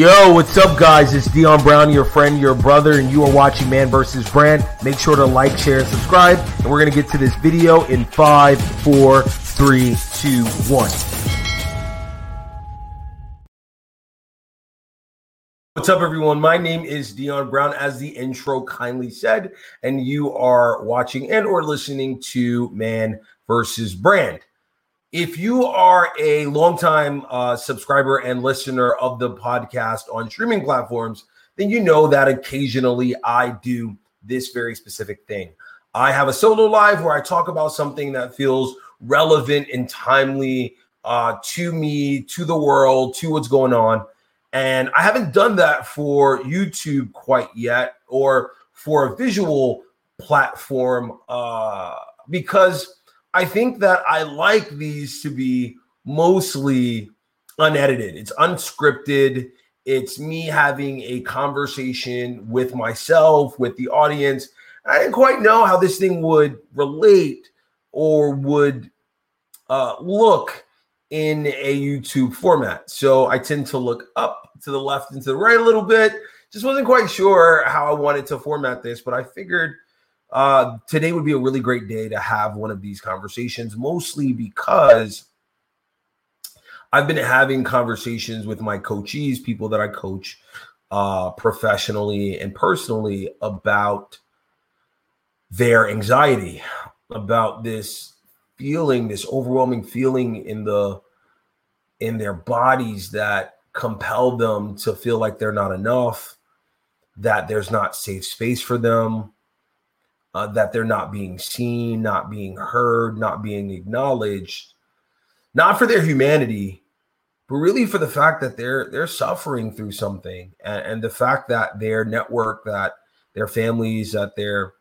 Yo, what's up, guys? It's Deeon Brown, your friend, your brother, and you are watching Man vs. Brand. Make sure to like, share, and subscribe. And we're going to get to this video in five, four, three, two, one. What's up, everyone? My name is Deeon Brown, as the intro kindly said, and you are watching and or listening to Man versus Brand. If you are a longtime uh, subscriber and listener of the podcast on streaming platforms, then you know that occasionally I do this very specific thing. I have a solo live where I talk about something that feels relevant and timely uh, to me, to the world, to what's going on. And I haven't done that for YouTube quite yet or for a visual platform uh, because I think that I like these to be mostly unedited. It's unscripted. It's me having a conversation with myself, with the audience. I didn't quite know how this thing would relate or would uh, look in a YouTube format. So I tend to look up to the left and to the right a little bit. Just wasn't quite sure how I wanted to format this, but I figured – uh, today would be a really great day to have one of these conversations, mostly because I've been having conversations with my coaches, people that I coach uh, professionally and personally about their anxiety, about this feeling, this overwhelming feeling in the in their bodies that compel them to feel like they're not enough, that there's not safe space for them, uh, that they're not being seen, not being heard, not being acknowledged, not for their humanity, but really for the fact that they're they're suffering through something, and, and the fact that their network, that their families, that their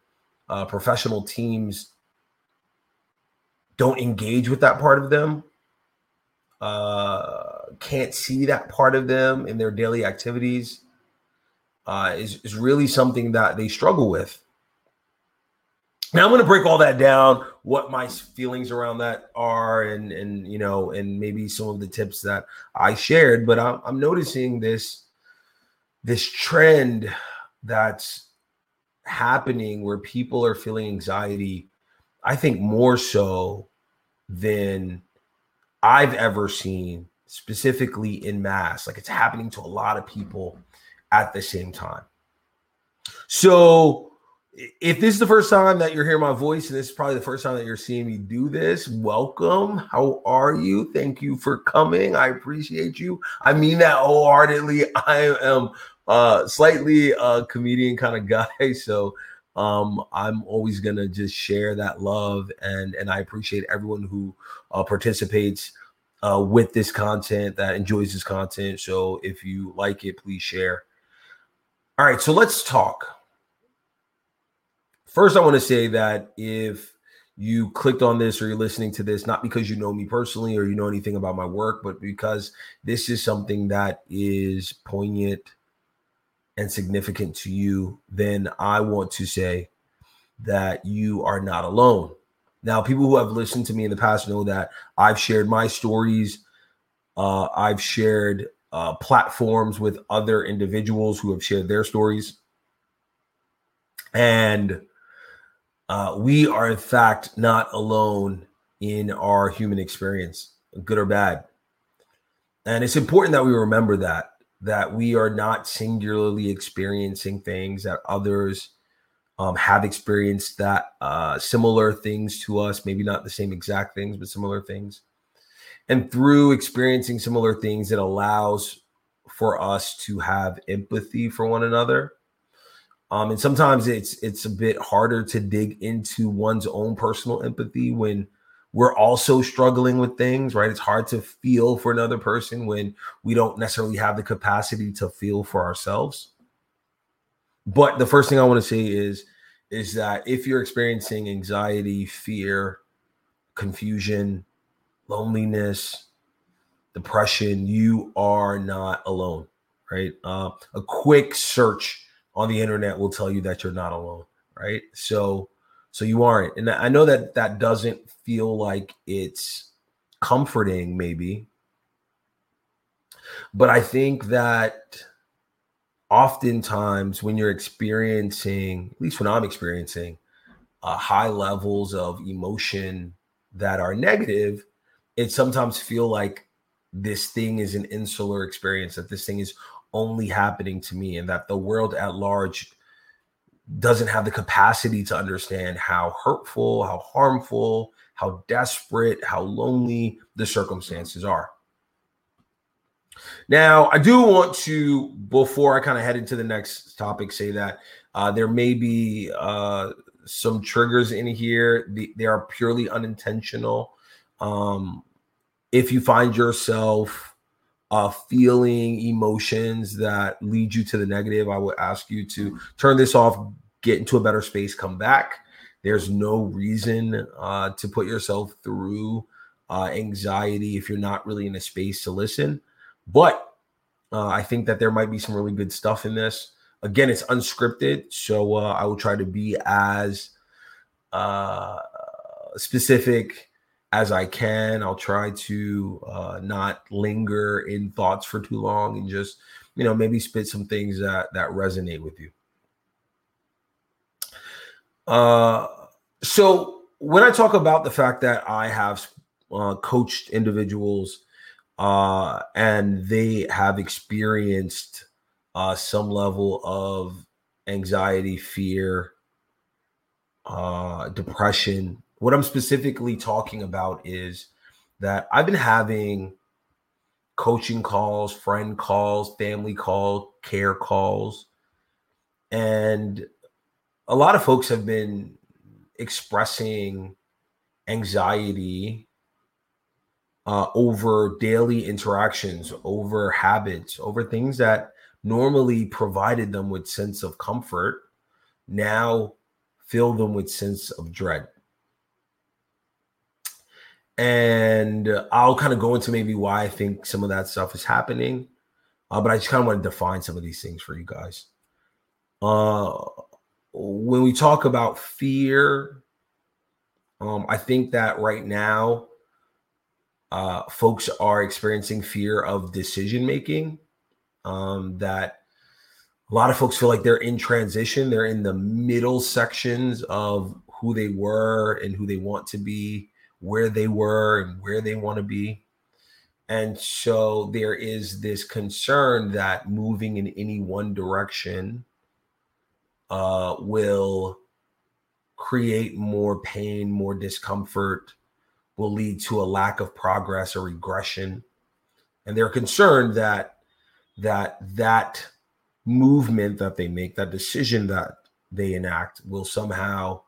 uh, professional teams don't engage with that part of them, uh, can't see that part of them in their daily activities, uh, is is really something that they struggle with now I'm going to break all that down, what my feelings around that are, and and you know, and maybe some of the tips that I shared. But I'm, I'm noticing this this trend that's happening where people are feeling anxiety. I think more so than I've ever seen, specifically in mass. Like it's happening to a lot of people at the same time. So if this is the first time that you're hearing my voice, and this is probably the first time that you're seeing me do this, welcome. How are you? Thank you for coming. I appreciate you. I mean that wholeheartedly. I am uh slightly a comedian kind of guy, so um I'm always gonna just share that love and and I appreciate everyone who uh, participates uh, with this content that enjoys this content. So if you like it, please share. All right, so let's talk First, I want to say that if you clicked on this or you're listening to this, not because you know me personally or you know anything about my work, but because this is something that is poignant and significant to you, then I want to say that you are not alone. Now, people who have listened to me in the past know that I've shared my stories. Uh, I've shared uh, platforms with other individuals who have shared their stories. And uh, we are in fact not alone in our human experience, good or bad. And it's important that we remember that that we are not singularly experiencing things that others um, have experienced that uh, similar things to us, maybe not the same exact things, but similar things. And through experiencing similar things, it allows for us to have empathy for one another um, and sometimes it's it's a bit harder to dig into one's own personal empathy when we're also struggling with things, right? It's hard to feel for another person when we don't necessarily have the capacity to feel for ourselves. But the first thing I want to say is is that if you're experiencing anxiety, fear, confusion, loneliness, depression, you are not alone, right? Uh, a quick search on the internet will tell you that you're not alone, right? So so you aren't. And I know that that doesn't feel like it's comforting maybe. But I think that oftentimes when you're experiencing, at least when I'm experiencing, uh, high levels of emotion that are negative, it sometimes feel like this thing is an insular experience, that this thing is only happening to me, and that the world at large doesn't have the capacity to understand how hurtful, how harmful, how desperate, how lonely the circumstances are. Now, I do want to, before I kind of head into the next topic, say that uh, there may be uh, some triggers in here. The, they are purely unintentional. Um, if you find yourself uh, feeling emotions that lead you to the negative, I would ask you to turn this off, get into a better space, come back. There's no reason uh, to put yourself through uh, anxiety if you're not really in a space to listen. But uh, I think that there might be some really good stuff in this. Again, it's unscripted, so uh, I will try to be as uh, specific as I can. I'll try to uh, not linger in thoughts for too long and just, you know, maybe spit some things that that resonate with you. Uh, so when I talk about the fact that I have uh, coached individuals uh, and they have experienced uh, some level of anxiety, fear, uh, depression. What I'm specifically talking about is that I've been having coaching calls, friend calls, family calls, care calls, and a lot of folks have been expressing anxiety uh, over daily interactions, over habits, over things that normally provided them with sense of comfort, now fill them with sense of dread. And I'll kind of go into maybe why I think some of that stuff is happening. Uh, but I just kind of want to define some of these things for you guys. Uh, when we talk about fear, um, I think that right now uh, folks are experiencing fear of decision making. Um, that a lot of folks feel like they're in transition. They're in the middle sections of who they were and who they want to be, where they were and where they want to be. And so there is this concern that moving in any one direction uh, will create more pain, more discomfort, will lead to a lack of progress or regression and they're concerned that that that movement that they make that decision that they enact will somehow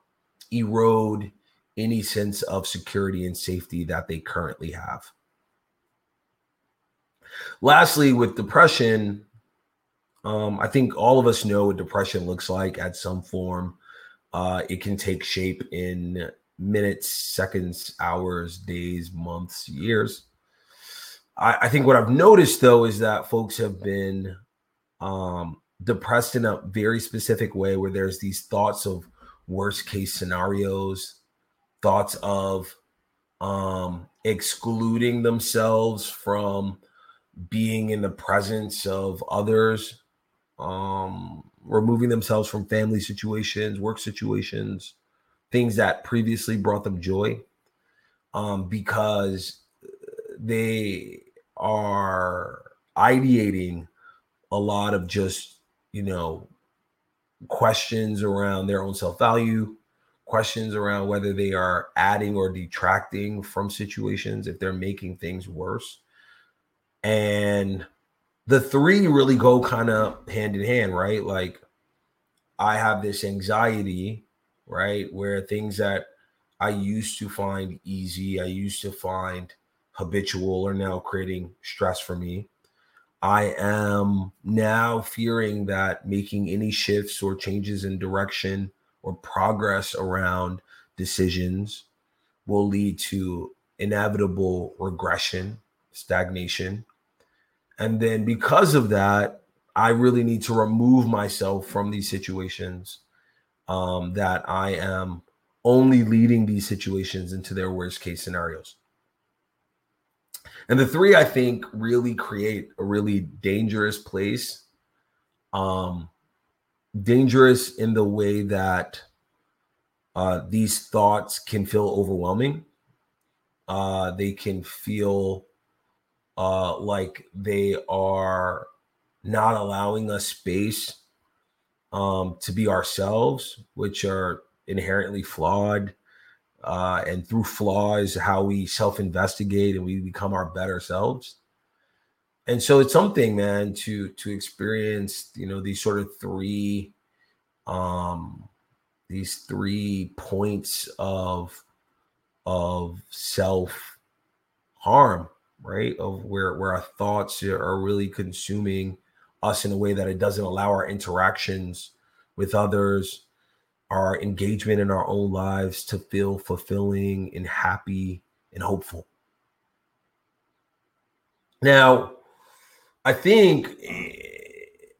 erode any sense of security and safety that they currently have lastly with depression um, i think all of us know what depression looks like at some form uh, it can take shape in minutes, seconds, hours, days, months, years. I, I think what I've noticed though is that folks have been um, depressed in a very specific way where there's these thoughts of worst case scenarios, thoughts of um, excluding themselves from being in the presence of others, um, removing themselves from family situations, work situations, things that previously brought them joy um, because they are ideating a lot of just, you know, questions around their own self value, questions around whether they are adding or detracting from situations, if they're making things worse. And the three really go kind of hand in hand, right? Like, I have this anxiety right? Where things that I used to find easy, I used to find habitual are now creating stress for me. I am now fearing that making any shifts or changes in direction or progress around decisions will lead to inevitable regression, stagnation. And then because of that, I really need to remove myself from these situations um, that I am only leading these situations into their worst case scenarios. And the three, I think, really create a really dangerous place. Um, dangerous in the way that uh, these thoughts can feel overwhelming. Uh, they can feel uh, like they are not allowing us space um, to be ourselves, which are inherently flawed. Uh, and through flaws, how we self investigate and we become our better selves. And so it's something, man, to to experience, you know, these sort of three, um, these three points of of self harm, right? Of where where our thoughts are really consuming us in a way that it doesn't allow our interactions with others, our engagement in our own lives to feel fulfilling and happy and hopeful. Now, I think eh,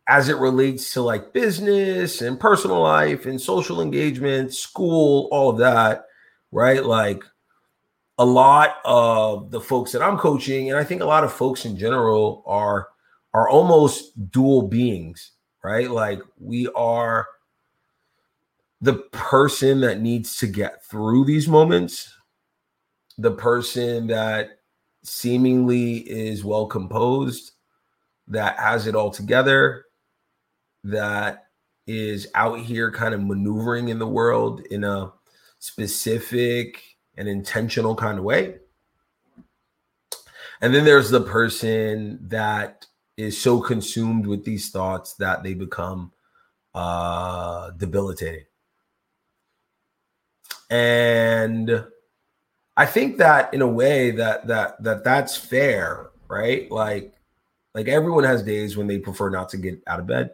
as it relates to like business and personal life and social engagement, school, all of that, right? Like a lot of the folks that I'm coaching, and I think a lot of folks in general are are almost dual beings, right? Like we are the person that needs to get through these moments, the person that seemingly is well composed, that has it all together, that is out here kind of maneuvering in the world in a specific and intentional kind of way. And then there's the person that is so consumed with these thoughts that they become uh, debilitating. And I think that in a way that that that that's fair, right? Like like everyone has days when they prefer not to get out of bed,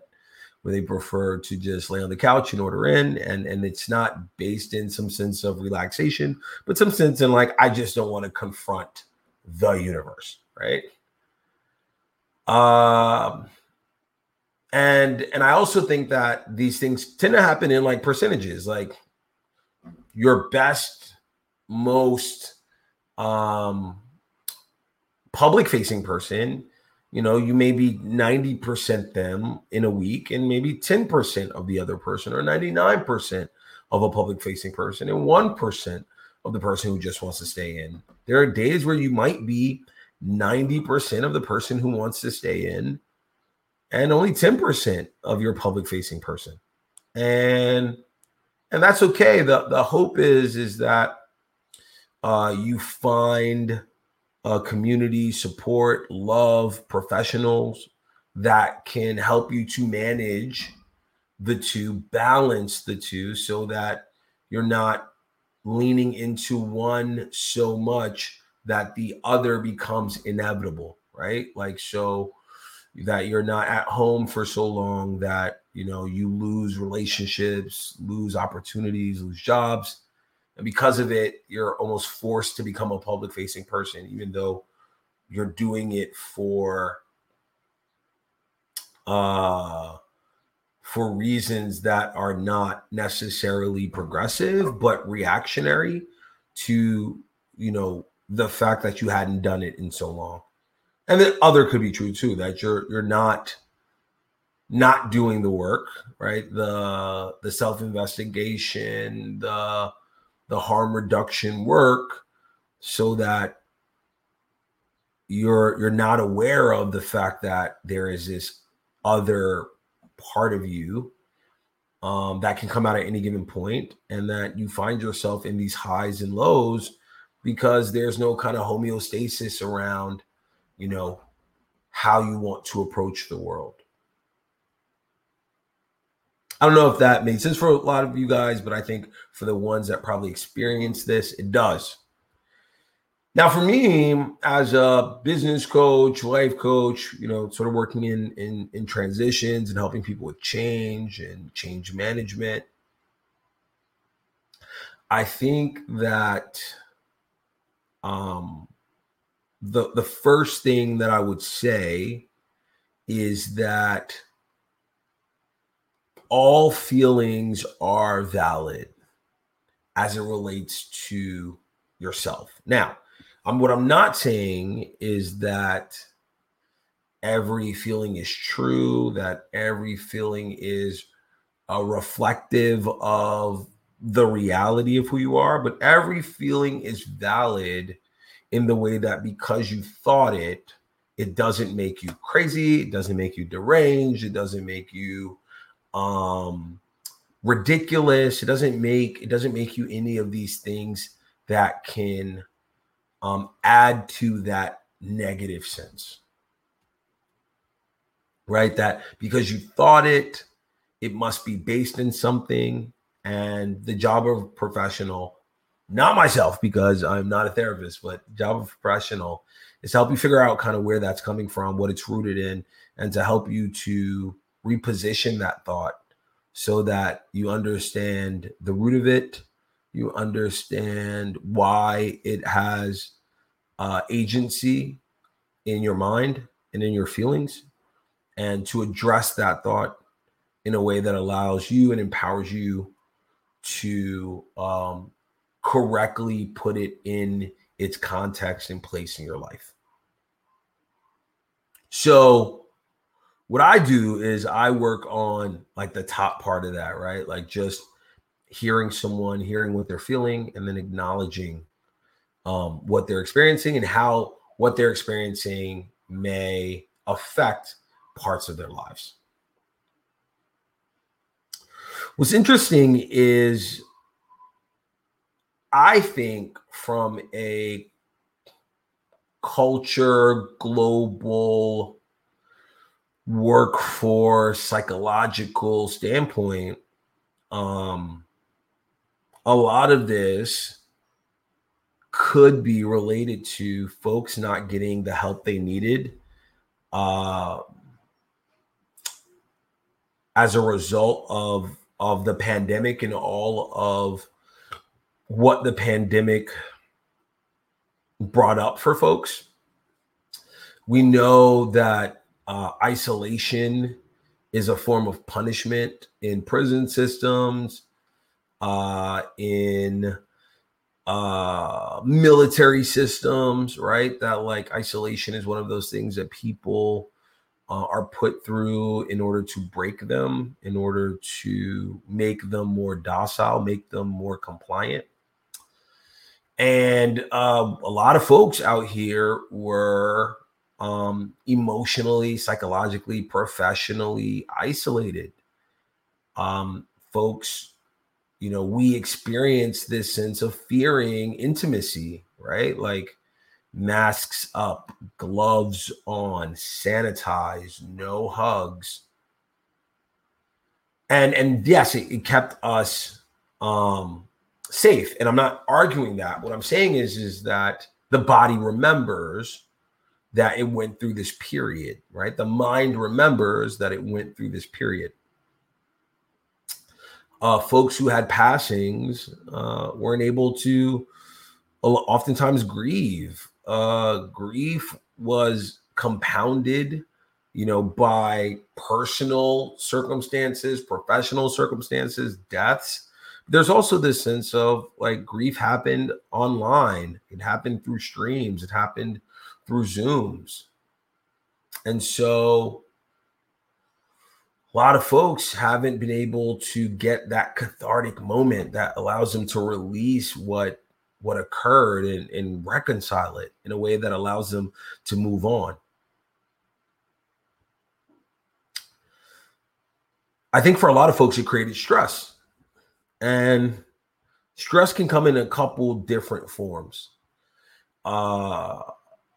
where they prefer to just lay on the couch and order in and and it's not based in some sense of relaxation, but some sense in like I just don't want to confront the universe, right? Um, and and I also think that these things tend to happen in like percentages, like your best, most um public facing person, you know, you may be 90% them in a week, and maybe 10% of the other person, or 99% of a public facing person, and 1% of the person who just wants to stay in. There are days where you might be 90% of the person who wants to stay in and only 10% of your public facing person and and that's okay the the hope is is that uh you find a community support love professionals that can help you to manage the two balance the two so that you're not leaning into one so much that the other becomes inevitable, right? Like, so that you're not at home for so long that, you know, you lose relationships, lose opportunities, lose jobs. And because of it, you're almost forced to become a public facing person, even though you're doing it for, uh, for reasons that are not necessarily progressive but reactionary to you know the fact that you hadn't done it in so long. And the other could be true too, that you're you're not not doing the work, right? The the self-investigation, the the harm reduction work so that you're you're not aware of the fact that there is this other part of you um, that can come out at any given point and that you find yourself in these highs and lows because there's no kind of homeostasis around, you know, how you want to approach the world. I don't know if that made sense for a lot of you guys, but I think for the ones that probably experience this, it does. Now, for me, as a business coach, life coach, you know, sort of working in in, in transitions and helping people with change and change management, I think that um, the the first thing that I would say is that all feelings are valid as it relates to yourself. Now, Um, what I'm not saying is that every feeling is true, that every feeling is uh, reflective of the reality of who you are, but every feeling is valid in the way that because you thought it, it doesn't make you crazy, it doesn't make you deranged, it doesn't make you um ridiculous, it doesn't make it doesn't make you any of these things that can um add to that negative sense. Right? That because you thought it, it must be based in something and the job of professional not myself because i'm not a therapist but job of professional is to help you figure out kind of where that's coming from what it's rooted in and to help you to reposition that thought so that you understand the root of it you understand why it has uh, agency in your mind and in your feelings and to address that thought in a way that allows you and empowers you to um, correctly put it in its context and place in your life. So, what I do is I work on like the top part of that, right? Like just hearing someone, hearing what they're feeling, and then acknowledging um, what they're experiencing and how what they're experiencing may affect parts of their lives. What's interesting is I think from a culture, global workforce, psychological standpoint, um, a lot of this could be related to folks not getting the help they needed uh, as a result of of the pandemic and all of what the pandemic brought up for folks. We know that uh, isolation is a form of punishment in prison systems, uh, in uh, military systems, right? That like isolation is one of those things that people uh, are put through in order to break them, in order to make them more docile, make them more compliant. And uh, a lot of folks out here were um, emotionally, psychologically, professionally isolated. Um, folks, you know, we experience this sense of fearing intimacy, right? Like masks up, gloves on, sanitize, no hugs. And and yes, it, it kept us um safe. And I'm not arguing that. What I'm saying is is that the body remembers that it went through this period, right? The mind remembers that it went through this period. Uh, folks who had passings uh, weren't able to oftentimes grieve uh, grief was compounded, you know, by personal circumstances, professional circumstances, deaths. There's also this sense of like grief happened online, it happened through streams, it happened through Zooms. And so a lot of folks haven't been able to get that cathartic moment that allows them to release what what occurred and, and reconcile it in a way that allows them to move on. I think for a lot of folks, it created stress. And stress can come in a couple different forms. Uh,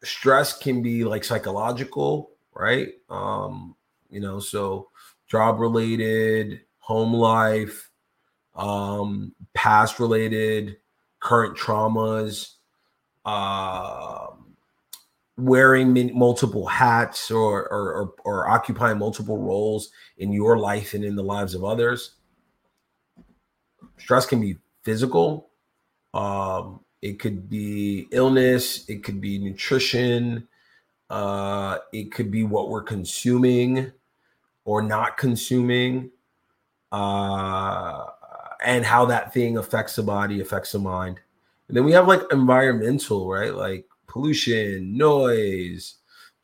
stress can be like psychological, right? Um, you know, so job related, home life, um, past related, current traumas, uh, wearing multiple hats or, or, or, or occupying multiple roles in your life and in the lives of others. Stress can be physical. Um, it could be illness. It could be nutrition. Uh, it could be what we're consuming or not consuming. Uh, and how that thing affects the body, affects the mind. And then we have like environmental, right? Like pollution, noise.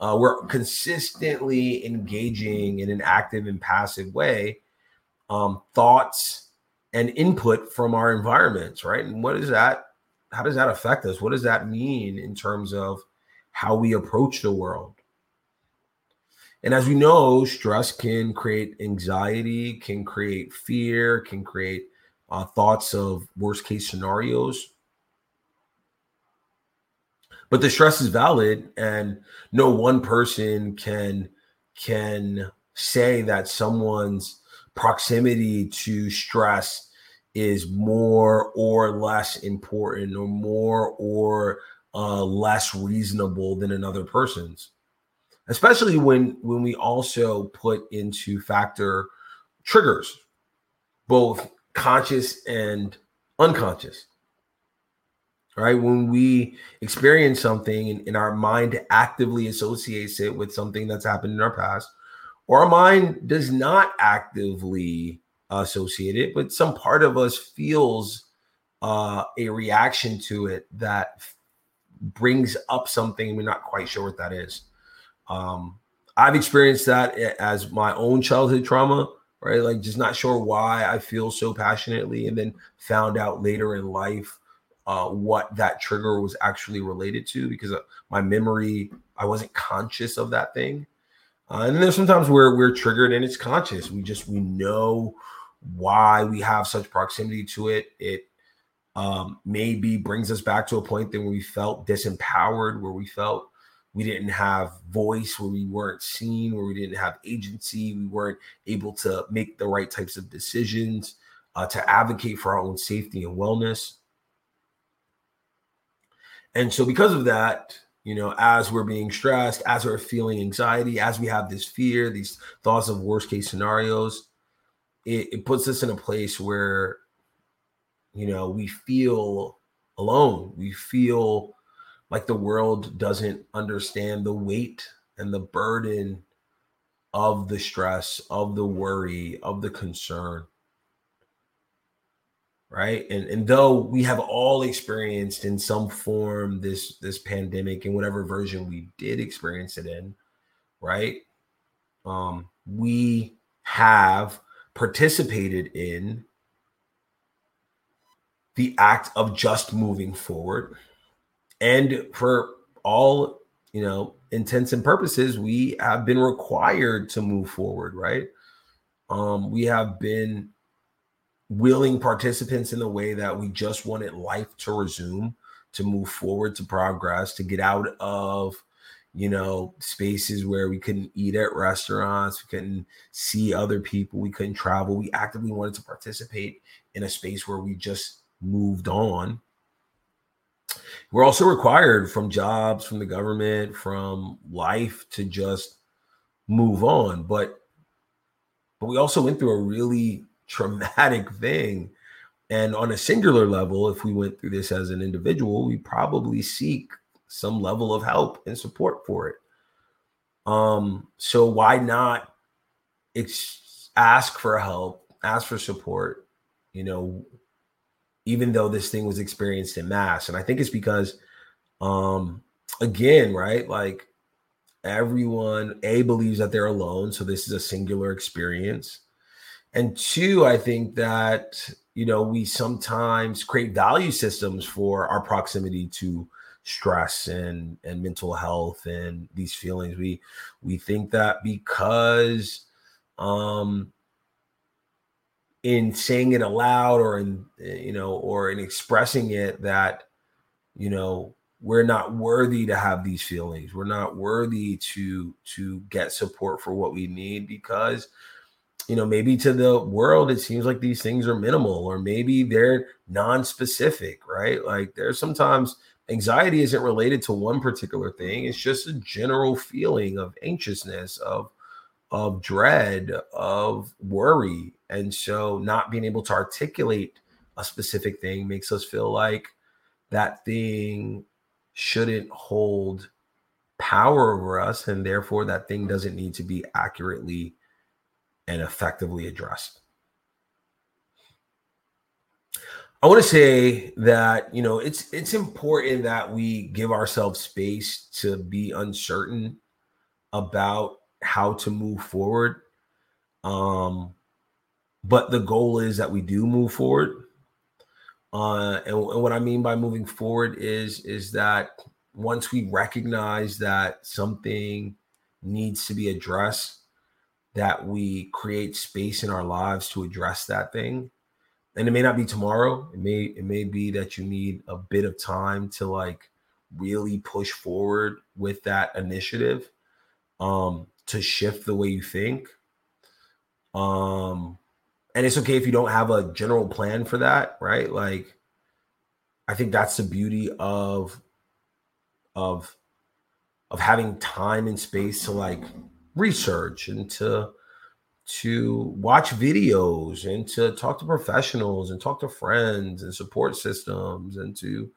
Uh, we're consistently engaging in an active and passive way um, thoughts and input from our environments, right? And what is that? How does that affect us? What does that mean in terms of how we approach the world? And as we know, stress can create anxiety, can create fear, can create uh, thoughts of worst case scenarios. But the stress is valid, and no one person can can say that someone's proximity to stress is more or less important, or more or uh, less reasonable than another person's. Especially when when we also put into factor triggers both conscious and unconscious. Right? When we experience something and, and, our mind actively associates it with something that's happened in our past or our mind does not actively associate it but some part of us feels uh, a reaction to it that brings up something we're not quite sure what that is um, I've experienced that as my own childhood trauma, right? Like just not sure why I feel so passionately, and then found out later in life uh, what that trigger was actually related to because uh, my memory, I wasn't conscious of that thing. Uh, and then there's sometimes where we're triggered and it's conscious. We just we know why we have such proximity to it. It um, maybe brings us back to a point that we felt disempowered, where we felt we didn't have voice, where we weren't seen, where we didn't have agency, we weren't able to make the right types of decisions, uh, to advocate for our own safety and wellness. And so, because of that, you know, as we're being stressed, as we're feeling anxiety, as we have this fear, these thoughts of worst case scenarios, it, it puts us in a place where, you know, we feel alone. We feel like the world doesn't understand the weight and the burden of the stress, of the worry, of the concern. Right. And and though we have all experienced in some form this this pandemic in whatever version we did experience it in, right? Um, we have participated in the act of just moving forward. And for all you know intents and purposes we have been required to move forward right? Um we have been willing participants in the way that we just wanted life to resume to move forward to progress to get out of you know spaces where we couldn't eat at restaurants we couldn't see other people we couldn't travel we actively wanted to participate in a space where we just moved on we're also required from jobs, from the government, from life to just move on. But but we also went through a really traumatic thing. And on a singular level, if we went through this as an individual, we probably seek some level of help and support for it. Um, so why not ex- ask for help, ask for support, you know, even though this thing was experienced in mass. And I think it's because, um, again, right, like everyone a believes that they're alone, so this is a singular experience, and two, I think that you know we sometimes create value systems for our proximity to stress and and mental health and these feelings. We we think that because um in saying it aloud or in you know or in expressing it that you know we're not worthy to have these feelings. We're not worthy to to get support for what we need because you know maybe to the world it seems like these things are minimal or maybe they're non-specific right? Like there's sometimes anxiety isn't related to one particular thing it's just a general feeling of anxiousness of of dread of worry and so not being able to articulate a specific thing makes us feel like that thing shouldn't hold power over us. And therefore, that thing doesn't need to be accurately and effectively addressed. I want to say that you know it's it's important that we give ourselves space to be uncertain about how to move forward. Um, but the goal is that we do move forward. Uh, and, and what I mean by moving forward is is that once we recognize that something needs to be addressed, that we create space in our lives to address that thing and it may not be tomorrow. It may it may be that you need a bit of time to like really push forward with that initiative um to shift the way you think. Um and it's okay if you don't have a general plan for that right? Like i think that's the beauty of of of having time and space to like research and to to watch videos and to talk to professionals and talk to friends and support systems and to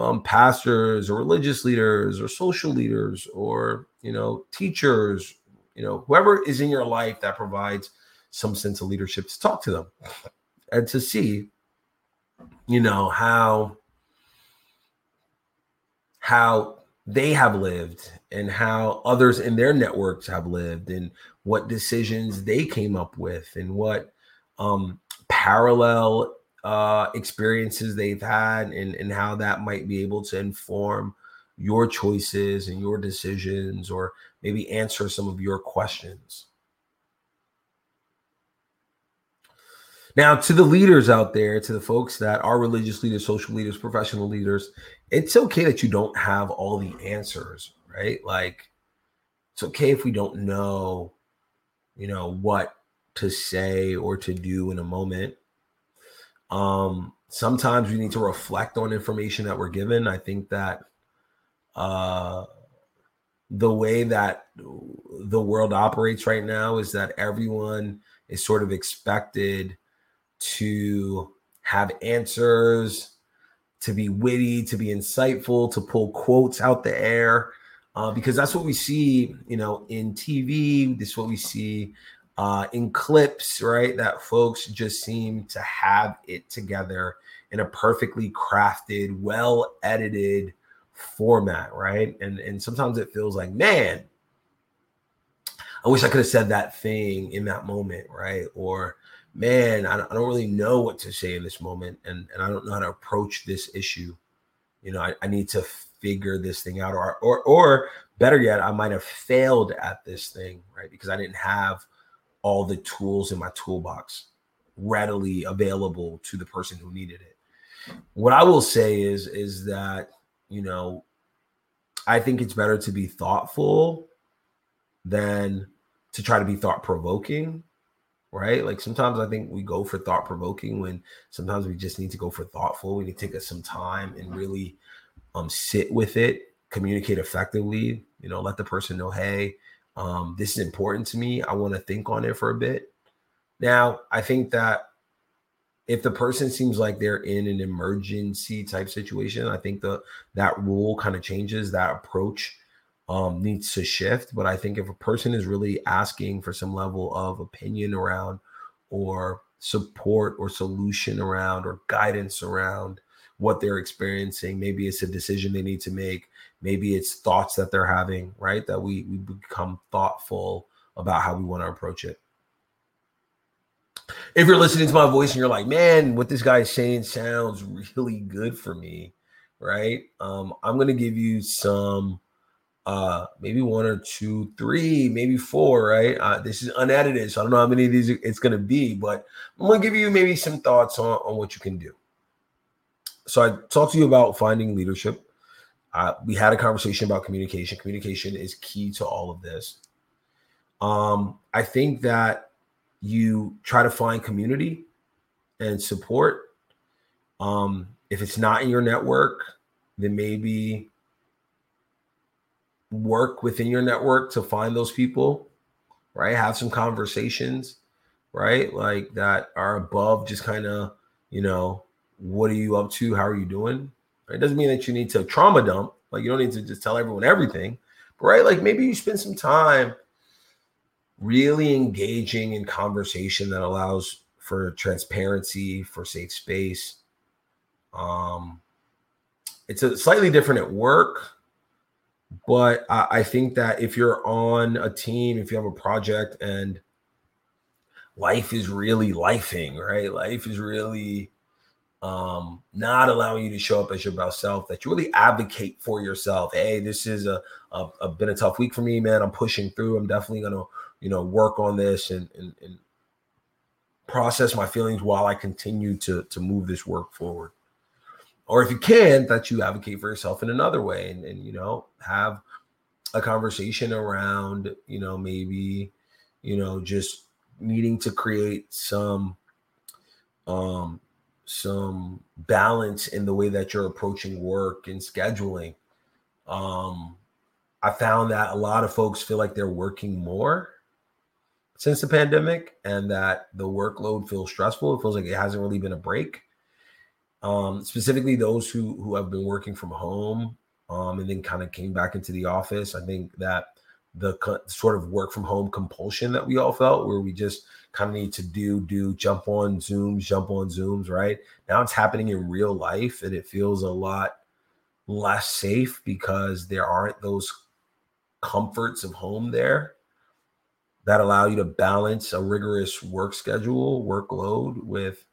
um, pastors or religious leaders or social leaders or you know teachers you know whoever is in your life that provides some sense of leadership to talk to them and to see you know how how they have lived and how others in their networks have lived and what decisions they came up with and what um, parallel uh, experiences they've had and, and how that might be able to inform your choices and your decisions or maybe answer some of your questions. Now, to the leaders out there, to the folks that are religious leaders, social leaders, professional leaders, it's okay that you don't have all the answers, right? Like, it's okay if we don't know, you know, what to say or to do in a moment. Um, sometimes we need to reflect on information that we're given. I think that uh, the way that the world operates right now is that everyone is sort of expected to have answers, to be witty, to be insightful, to pull quotes out the air, uh, because that's what we see, you know, in TV. This is what we see uh, in clips, right? That folks just seem to have it together in a perfectly crafted, well edited format, right? And and sometimes it feels like, man, I wish I could have said that thing in that moment, right? Or man, I, don't really know what to say in this moment, and and I don't know how to approach this issue. You know, I, I need to figure this thing out, or or or better yet, I might have failed at this thing, right? Because I didn't have all the tools in my toolbox readily available to the person who needed it. What I will say is is that you know, I think it's better to be thoughtful than to try to be thought provoking right? Like sometimes I think we go for thought provoking when sometimes we just need to go for thoughtful. We need to take us some time and really um, sit with it, communicate effectively. You know, let the person know, hey, um, this is important to me. I want to think on it for a bit. Now, I think that if the person seems like they're in an emergency type situation, I think the that rule kind of changes. That approach um, needs to shift. But I think if a person is really asking for some level of opinion around or support or solution around or guidance around what they're experiencing, maybe it's a decision they need to make, maybe it's thoughts that they're having, right? That we, we become thoughtful about how we want to approach it. If you're listening to my voice and you're like, man, what this guy is saying sounds really good for me, right? Um, I'm going to give you some uh maybe one or two three maybe four right uh, this is unedited so i don't know how many of these it's going to be but i'm going to give you maybe some thoughts on, on what you can do so i talked to you about finding leadership uh, we had a conversation about communication communication is key to all of this um i think that you try to find community and support um if it's not in your network then maybe work within your network to find those people, right? Have some conversations, right? Like that are above just kind of, you know, what are you up to? How are you doing? It doesn't mean that you need to trauma dump. Like you don't need to just tell everyone everything, but right? Like maybe you spend some time really engaging in conversation that allows for transparency, for safe space, Um, it's a slightly different at work, but I, I think that if you're on a team, if you have a project and life is really lifing, right? Life is really um, not allowing you to show up as your best self, that you really advocate for yourself. Hey, this is a, a, a been a tough week for me, man. I'm pushing through. I'm definitely gonna, you know, work on this and, and, and process my feelings while I continue to to move this work forward. Or if you can, that you advocate for yourself in another way and, and you know, have a conversation around, you know, maybe, you know, just needing to create some um some balance in the way that you're approaching work and scheduling. Um, I found that a lot of folks feel like they're working more since the pandemic and that the workload feels stressful. It feels like it hasn't really been a break. Um, specifically those who who have been working from home um, and then kind of came back into the office. I think that the co- sort of work from home compulsion that we all felt, where we just kind of need to do do jump on zooms jump on zooms right? Now it's happening in real life and it feels a lot less safe because there aren't those comforts of home there that allow you to balance a rigorous work schedule workload with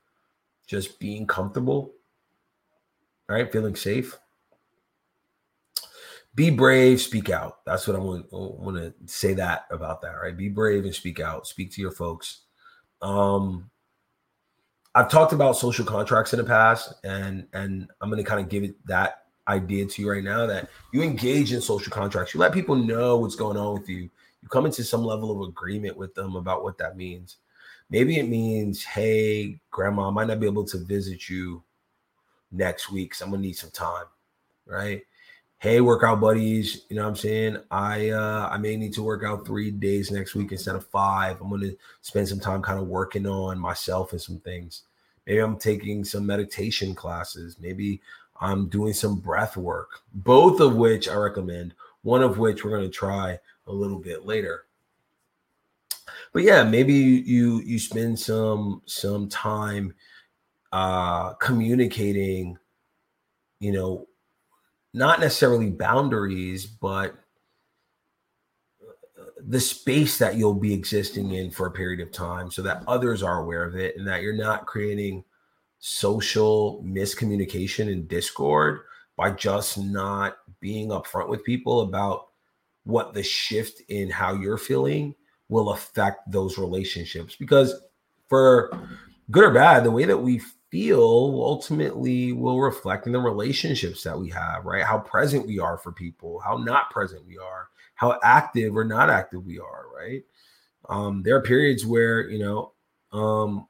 just being comfortable right? Feeling safe be brave speak out that's what i want, want to say that about that right be brave and speak out speak to your folks um, I've talked about social contracts in the past, and and I'm going to kind of give it that idea to you right now that you engage in social contracts. You let people know what's going on with you. You come into some level of agreement with them about what that means. Maybe it means, hey, grandma, I might not be able to visit you next week, so I'm gonna need some time, right? Hey workout buddies you know what i'm saying? I uh i may need to work out three days next week instead of five. I'm to spend some time kind of working on myself and some things. Maybe i'm taking some meditation classes. Maybe i'm doing some breath work both of which i recommend one of which we're to try a little bit later. But yeah maybe you you spend some some time uh communicating you know not necessarily boundaries, but the space that you'll be existing in for a period of time so that others are aware of it and that you're not creating social miscommunication and discord by just not being upfront with people about what the shift in how you're feeling will affect those relationships. Because for good or bad the way that we feel ultimately will reflect in the relationships that we have, right? How present we are for people, how not present we are, how active or not active we are, right? Um, there are periods where, you know, um,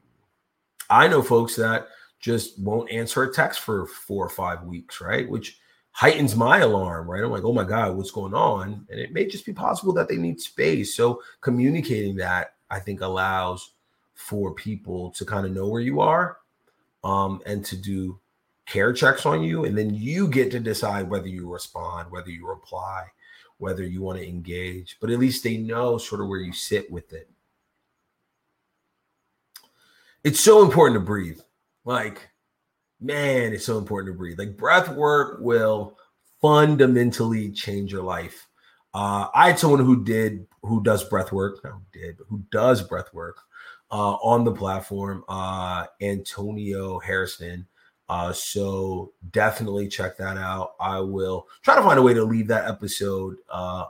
I know folks that just won't answer a text for four or five weeks, right? Which heightens my alarm, right? I'm like, oh my God, what's going on? And it may just be possible that they need space. So communicating that, I think, allows for people to kind of know where you are um, and to do care checks on you. And then you get to decide whether you respond, whether you reply, whether you want to engage. But at least they know sort of where you sit with it. It's so important to breathe. Like, man, it's so important to breathe. Like, breath work will fundamentally change your life. Uh, I had someone who did, who does breath work, who did, but who does breath work uh, on the platform, uh, Antonio Hairston. Uh, so definitely check that out. I will try to find a way to leave that episode uh,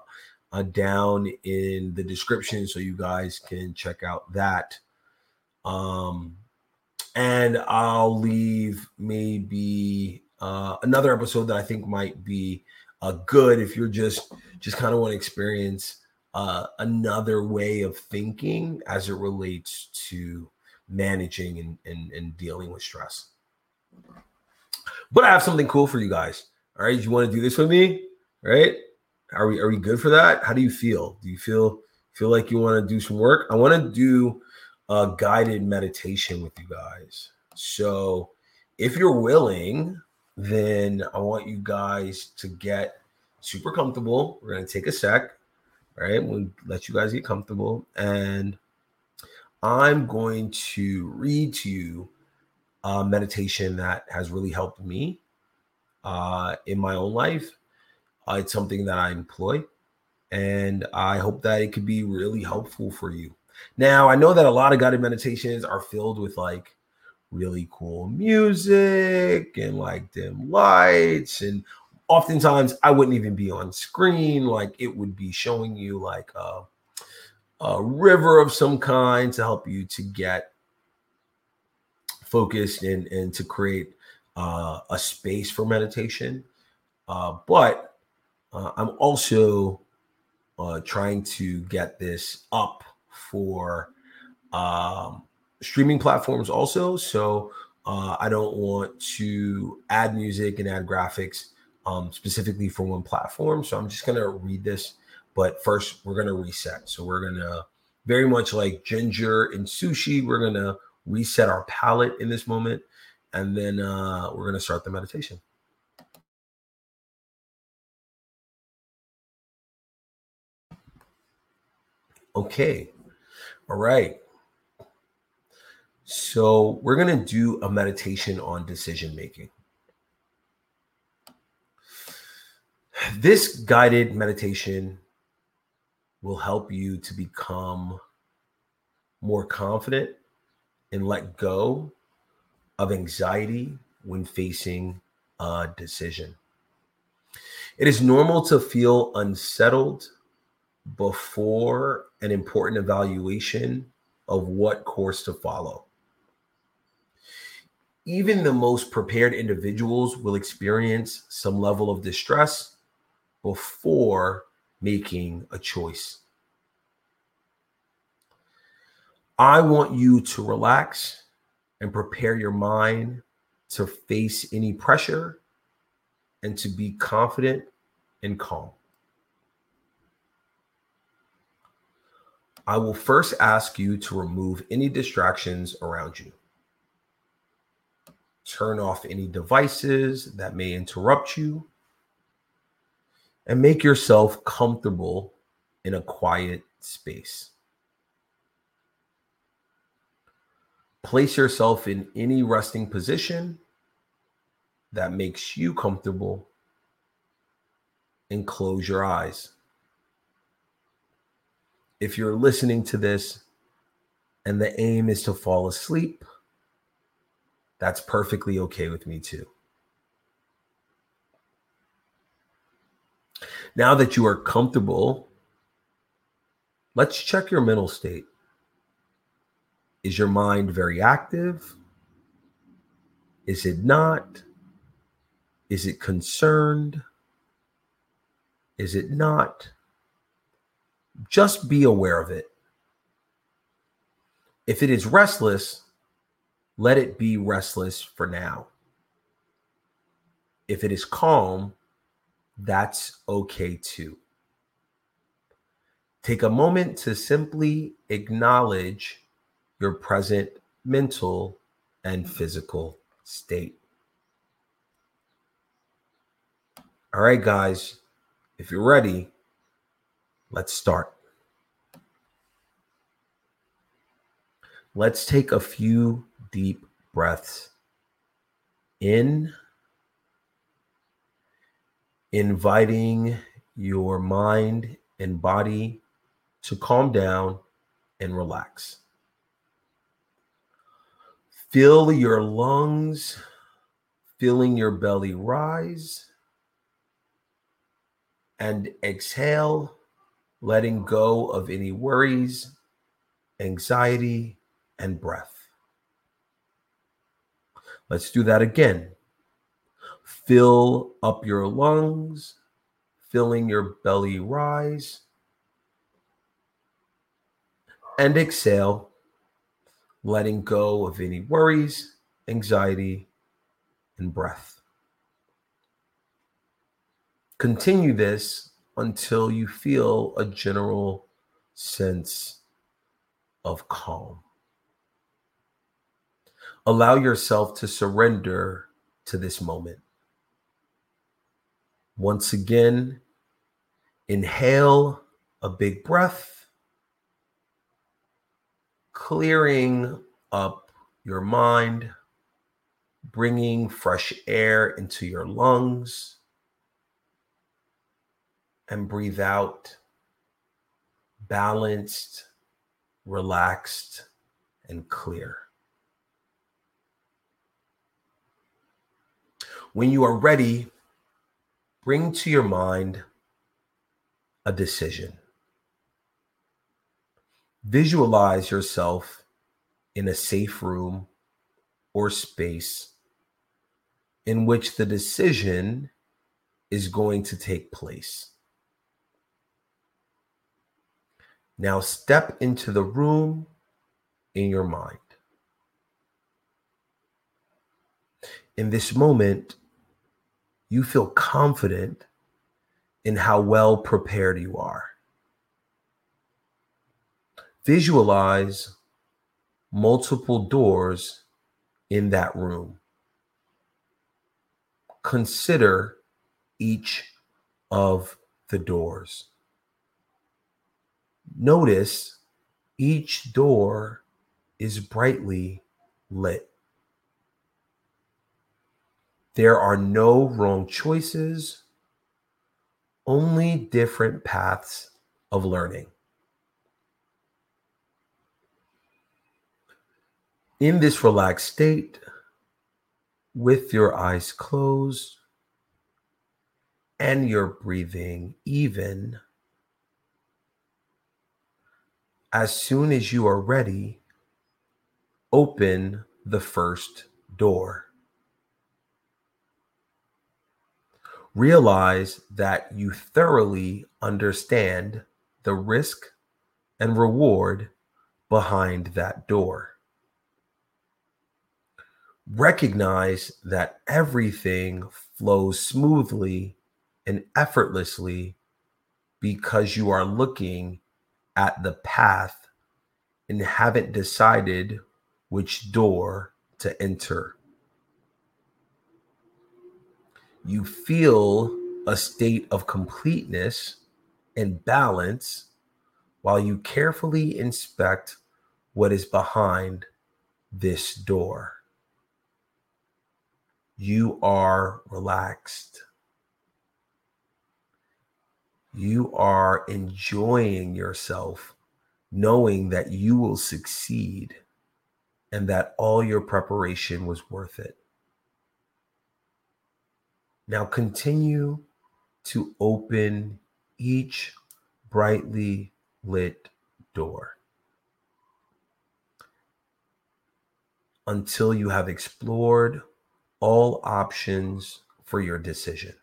uh, down in the description so you guys can check out that. Um, and I'll leave maybe uh, another episode that I think might be uh, good if you're just just kind of want to experience uh, another way of thinking as it relates to managing and, and, and dealing with stress. But I have something cool for you guys. All right, you want to do this with me? Right? Are we are we good for that? How do you feel? Do you feel feel like you want to do some work? I want to do a guided meditation with you guys. So, if you're willing, then I want you guys to get super comfortable. We're going to take a sec right? We'll let you guys get comfortable. And I'm going to read to you a meditation that has really helped me uh, in my own life. Uh, it's something that I employ, and I hope that it could be really helpful for you. Now, I know that a lot of guided meditations are filled with like really cool music and like dim lights and oftentimes I wouldn't even be on screen. Like it would be showing you like a, a river of some kind to help you to get focused and, and to create uh, a space for meditation. Uh, but uh, I'm also uh, trying to get this up for um, streaming platforms also. So uh, I don't want to add music and add graphics um, specifically for one platform. So I'm just going to read this. But first, we're going to reset. So we're going to very much like ginger and sushi, we're going to reset our palate in this moment. And then uh, we're going to start the meditation. Okay. All right. So we're going to do a meditation on decision making. This guided meditation will help you to become more confident and let go of anxiety when facing a decision. It is normal to feel unsettled before an important evaluation of what course to follow even the most prepared individuals will experience some level of distress before making a choice. I want you to relax and prepare your mind to face any pressure and to be confident and calm. I will first ask you to remove any distractions around you turn off any devices that may interrupt you, and make yourself comfortable in a quiet space. Place yourself in any resting position that makes you comfortable and close your eyes. If you're listening to this and the aim is to fall asleep, that's perfectly okay with me too. Now that you are comfortable, let's check your mental state. Is your mind very active? Is it not? Is it concerned? Is it not? Just be aware of it. If it is restless, let it be restless for now. If it is calm, that's okay too. Take a moment to simply acknowledge your present mental and physical state. All right, guys, if you're ready, let's start. Let's take a few deep breaths in, inviting your mind and body to calm down and relax. Feel your lungs, feeling your belly rise, and exhale, letting go of any worries, anxiety, and breath. Let's do that again. Fill up your lungs, filling your belly rise. And exhale, letting go of any worries, anxiety, and breath. Continue this until you feel a general sense of calm. Allow yourself to surrender to this moment. Once again, inhale a big breath, clearing up your mind, bringing fresh air into your lungs. And breathe out balanced, relaxed, and clear. When you are ready, bring to your mind a decision. Visualize yourself in a safe room or space in which the decision is going to take place. Now step into the room in your mind. In this moment, you feel confident in how well prepared you are. Visualize multiple doors in that room. Consider each of the doors. Notice each door is brightly lit. There are no wrong choices, only different paths of learning. In this relaxed state, with your eyes closed and your breathing even, as soon as you are ready, open the first door. Realize that you thoroughly understand the risk and reward behind that door. Recognize that everything flows smoothly and effortlessly because you are looking at the path and haven't decided which door to enter. You feel a state of completeness and balance while you carefully inspect what is behind this door. You are relaxed. You are enjoying yourself, knowing that you will succeed and that all your preparation was worth it. Now continue to open each brightly lit door until you have explored all options for your decision.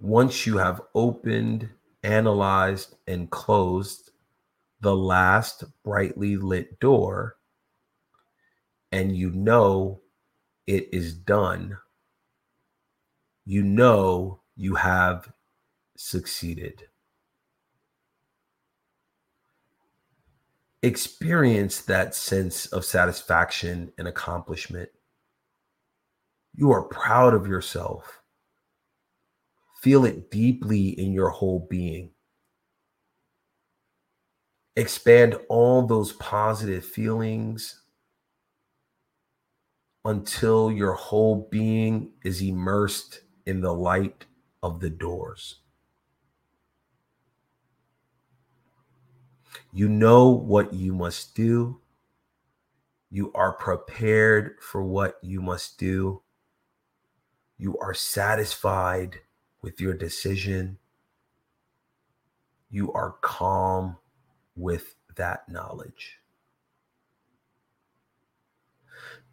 once you have opened, analyzed, and closed the last brightly lit door, and you know it is done, you know you have succeeded. Experience that sense of satisfaction and accomplishment. You are proud of yourself Feel it deeply in your whole being. Expand all those positive feelings until your whole being is immersed in the light of the doors. You know what you must do. You are prepared for what you must do. You are satisfied with your decision. You are calm with that knowledge.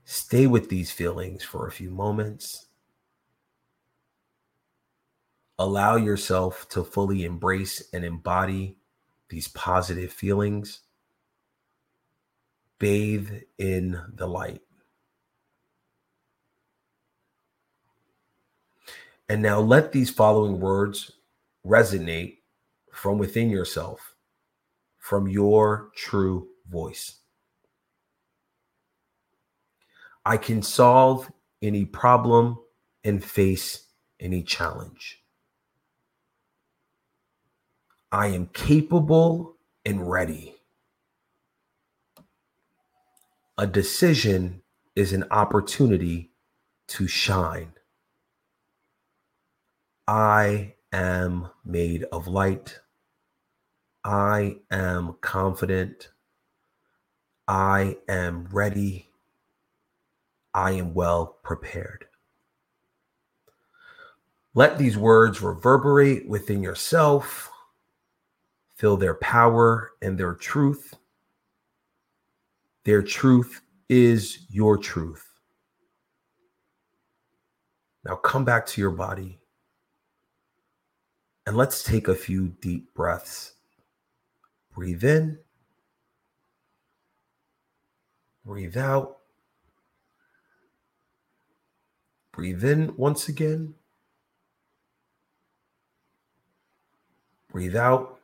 Stay with these feelings for a few moments. Allow yourself to fully embrace and embody these positive feelings. Bathe in the light. And now let these following words resonate from within yourself, from your true voice. I can solve any problem and face any challenge. I am capable and ready. A decision is an opportunity to shine. I am made of light. I am confident. I am ready. I am well prepared. Let these words reverberate within yourself. Feel their power and their truth. Their truth is your truth. Now come back to your body and let's take a few deep breaths. Breathe in, breathe out. Breathe in once again. Breathe out.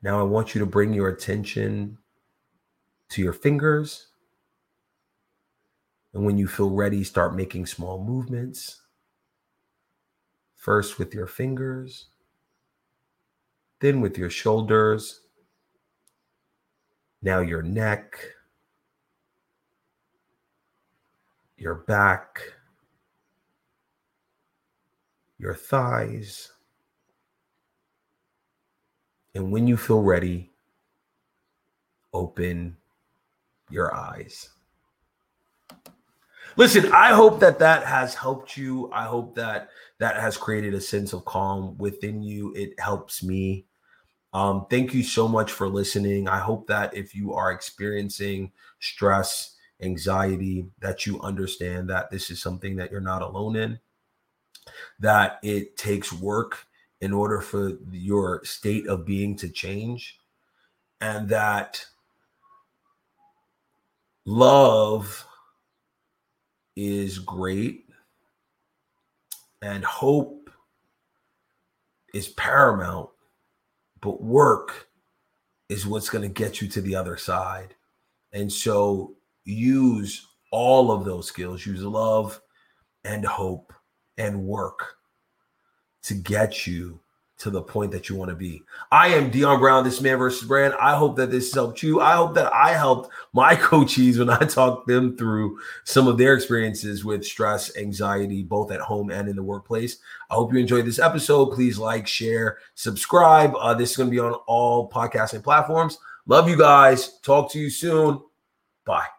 Now I want you to bring your attention to your fingers. And when you feel ready, start making small movements. First with your fingers, then with your shoulders, now your neck, your back, your thighs. And when you feel ready, open your eyes. Listen, I hope that that has helped you. I hope that that has created a sense of calm within you. It helps me. Um, thank you so much for listening. I hope that if you are experiencing stress, anxiety, that you understand that this is something that you're not alone in, that it takes work in order for your state of being to change, and that love is great and hope is paramount, but work is what's going to get you to the other side. And so use all of those skills, use love and hope and work to get you to the point that you want to be. I am Deeon Brown, this man versus brand. I hope that this helped you. I hope that I helped my coaches when I talked them through some of their experiences with stress, anxiety, both at home and in the workplace. I hope you enjoyed this episode. Please like, share, subscribe. Uh, this is going to be on all podcasting platforms. Love you guys. Talk to you soon. Bye.